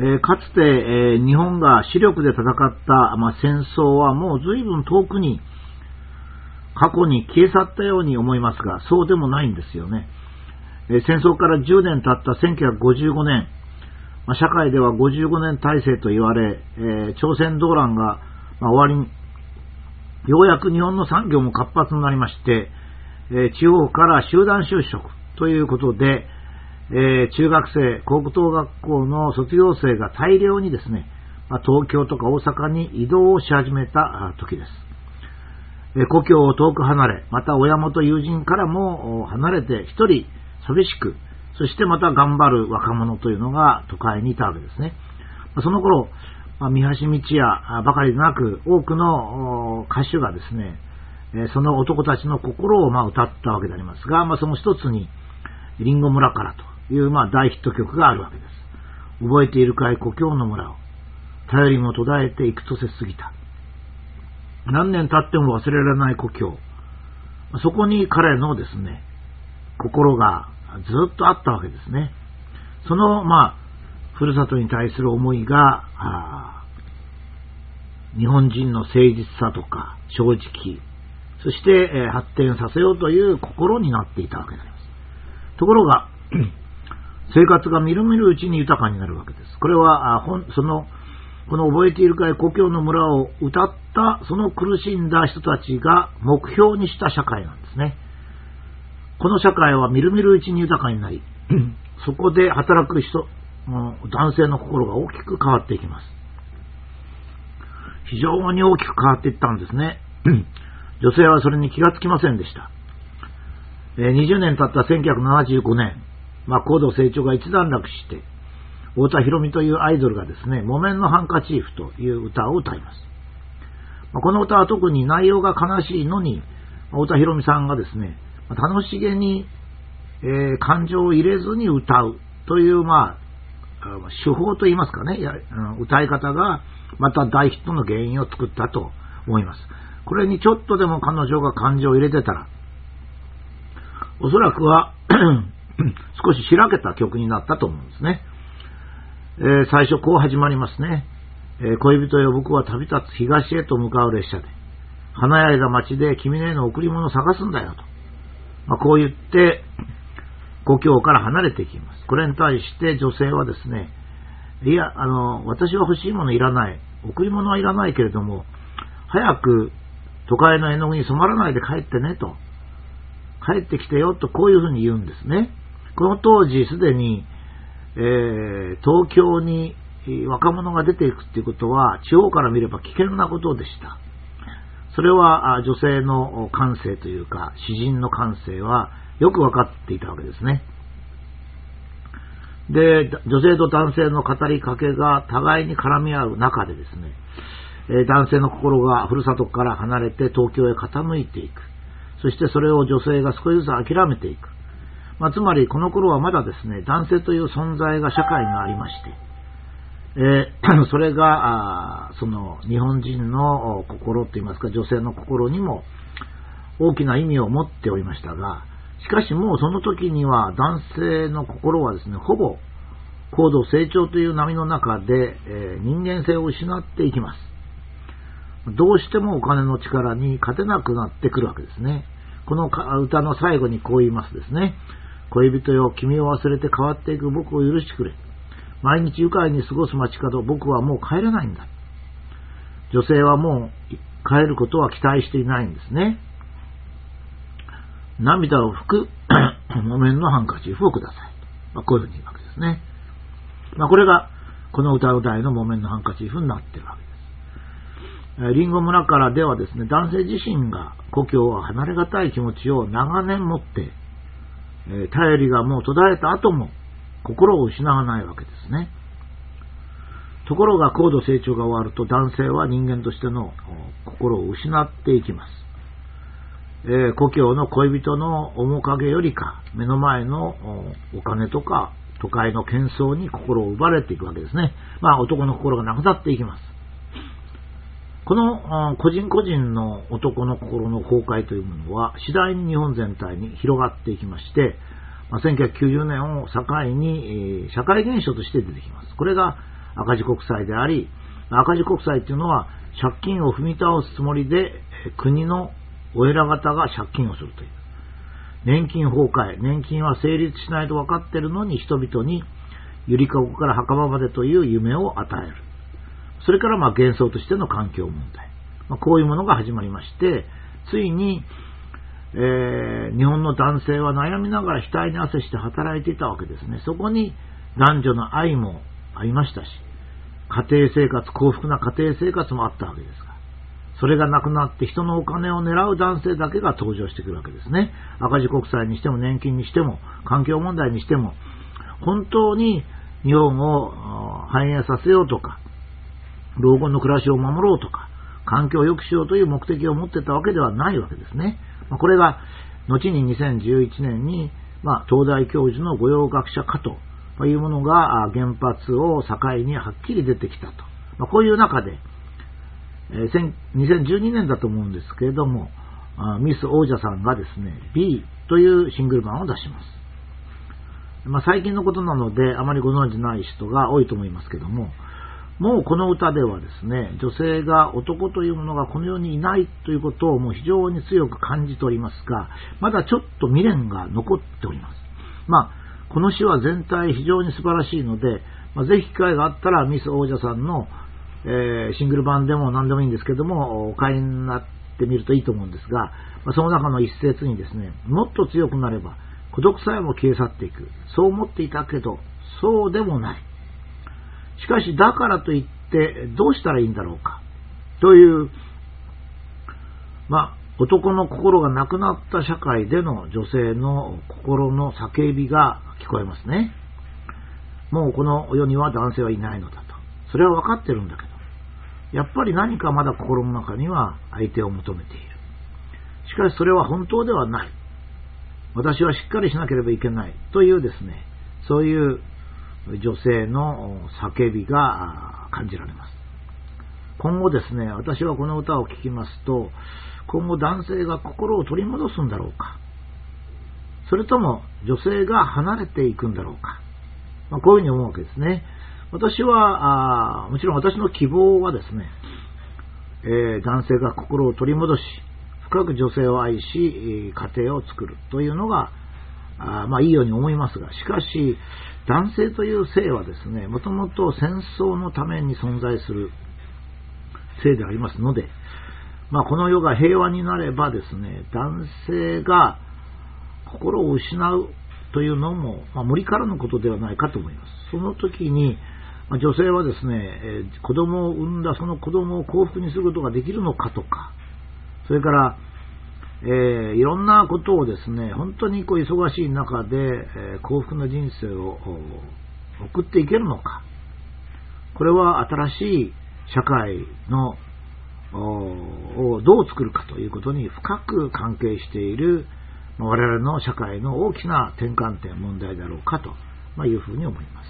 え、かつて、え、日本が視力で戦った、ま、戦争はもう随分遠くに過去に消え去ったように思いますが、そうでもないんですよね。え、戦争から10年経った1955年、ま、社会では55年体制と言われ、え、朝鮮動乱が、ま、終わりに、ようやく日本の産業も活発になりまして、え地方から集団就職ということで、え中学生、高等学校の卒業生が大量にですね、ま東京とか大阪に移動をし始めた時です。え故郷を遠く離れ、また親元友人からも離れて一人寂しく、そしてまた頑張る若者というのが都会にいたわけですね。その頃、三橋道也ばかりでなく、多くの歌手がですね、その男たちの心をま歌ったわけでありますが、ま、その一つに、リンゴ村からとというまあ大ヒット曲があるわけです。覚えているかい故郷の村を、頼りも途絶えていくとせすぎた。何年経っても忘れられない故郷。そこに彼のですね、心がずっとあったわけですね。その、まあ、ふるさとに対する思いが、日本人の誠実さとか正直、そして、え発展させようという心になっていたわけであります。ところが、生活がみるみるうちに豊かになるわけです。これは、その、この覚えているかい故郷の村を歌ったその苦しんだ人たちが目標にした社会なんですね。この社会はみるみるうちに豊かになり、そこで働く人、男性の心が大きく変わっていきます。非常に大きく変わっていったんですね。女性はそれに気がつきませんでした。20年経った1975年、まあ、高度成長が一段落して、太田博美というアイドルがですね、木綿のハンカチーフという歌を歌います。まあ、この歌は特に内容が悲しいのに、太田博美さんがですね、楽しげに、えー、感情を入れずに歌うという、まあ、手法といいますかね、歌い方がまた大ヒットの原因を作ったと思います。これにちょっとでも彼女が感情を入れてたら、おそらくは少し開けた曲になったと思うんですね。えー、最初こう始まりますね。えー、恋人よ僕は旅立つ東へと向かう列車で、華やいだ街で君のへの贈り物を探すんだよと。まあ、こう言って、故郷から離れていきます。これに対して女性はですね、いや、あの、私は欲しいものいらない。贈り物はいらないけれども、早く都会の絵の具に染まらないで帰ってねと。帰ってきてよとこういうふうに言うんですね。この当時すでに、えー、東京に若者が出ていくっていうことは地方から見れば危険なことでした。それは女性の感性というか詩人の感性はよく分かっていたわけですね。で、女性と男性の語りかけが互いに絡み合う中でですね、男性の心がふるさとから離れて東京へ傾いていく。そしてそれを女性が少しずつ諦めていく。まあ、つまりこの頃はまだですね、男性という存在が社会にありまして、えー、それが、その日本人の心といいますか、女性の心にも大きな意味を持っておりましたが、しかしもうその時には男性の心はですね、ほぼ高度成長という波の中で、えー、人間性を失っていきます。どうしてもお金の力に勝てなくなってくるわけですね。この歌の最後にこう言いますですね。恋人よ、君を忘れて変わっていく僕を許してくれ。毎日愉快に過ごす街角、僕はもう帰れないんだ。女性はもう帰ることは期待していないんですね。涙を拭く 木綿のハンカチーフをください。まあ、こういうふうに言うわけですね。まあ、これが、この歌う題の木綿のハンカチーフになっているわけです。リンゴ村からではですね、男性自身が故郷を離れがたい気持ちを長年持って、え頼りがもう途絶えた後も心を失わないわけですね。ところが高度成長が終わると男性は人間としての心を失っていきます。えー、故郷の恋人の面影よりか目の前のお金とか都会の喧騒に心を奪われていくわけですね。まあ男の心がなくなっていきます。この個人個人の男の心の崩壊というものは次第に日本全体に広がっていきまして、1990年を境に、社会現象として出てきます。これが赤字国債であり、赤字国債っていうのは借金を踏み倒すつもりで国のお偉方が借金をするという。年金崩壊、年金は成立しないと分かっているのに人々にゆりかごから墓場までという夢を与える。それからまあ幻想としての環境問題。まあ、こういうものが始まりまして、ついに、えー、日本の男性は悩みながら額に汗して働いていたわけですね。そこに男女の愛もありましたし、家庭生活、幸福な家庭生活もあったわけですが、それがなくなって人のお金を狙う男性だけが登場してくるわけですね。赤字国債にしても年金にしても、環境問題にしても、本当に日本を繁栄させようとか、老後の暮らしを守ろうとか、環境を良くしようという目的を持ってたわけではないわけですね。まこれが、後に2011年に、ま、東大教授の御用学者かというものが原発を境にはっきり出てきたと。ま、こういう中で、え2012年だと思うんですけれども、ミス王者さんがですね、B というシングル版を出します。まあ、最近のことなので、あまりご存知ない人が多いと思いますけども、もうこの歌ではですね、女性が男というものがこの世にいないということをもう非常に強く感じておりますが、まだちょっと未練が残っております。まあ、この詩は全体非常に素晴らしいので、まあ、ぜひ機会があったらミス王者さんのえー、シングル版でも何でもいいんですけども、お買いになってみるといいと思うんですが、まあ、その中の一節にですね、もっと強くなれば、孤独さえも消え去っていく。そう思っていたけど、そうでもない。しかし、だからといって、どうしたらいいんだろうか。という、まあ、男の心がなくなった社会での女性の心の叫びが聞こえますね。もうこの世には男性はいないのだと。それは分かってるんだけど、やっぱり何かまだ心の中には相手を求めている。しかしそれは本当ではない。私はしっかりしなければいけないというですね、そういう女性の叫びが感じられます。今後ですね、私はこの歌を聴きますと、今後男性が心を取り戻すんだろうか、それとも女性が離れていくんだろうか、まあ、こういうふうに思うわけですね。私は、あもちろん私の希望はですね、えー、男性が心を取り戻し、深く女性を愛し、家庭を作るというのが、あまあいいように思いますが、しかし、男性という性はですね、もともと戦争のために存在する性でありますので、まあこの世が平和になればですね、男性が心を失うというのも、まあ、無理からのことではないかと思います。その時に、女性はですね、えー、子供を産んだその子供を幸福にすることができるのかとか、それから、えー、いろんなことをですね、本当にこう忙しい中で、えー、幸福な人生を送っていけるのか。これは新しい社会のをどう作るかということに深く関係している我々の社会の大きな転換点、問題だろうかというふうに思います。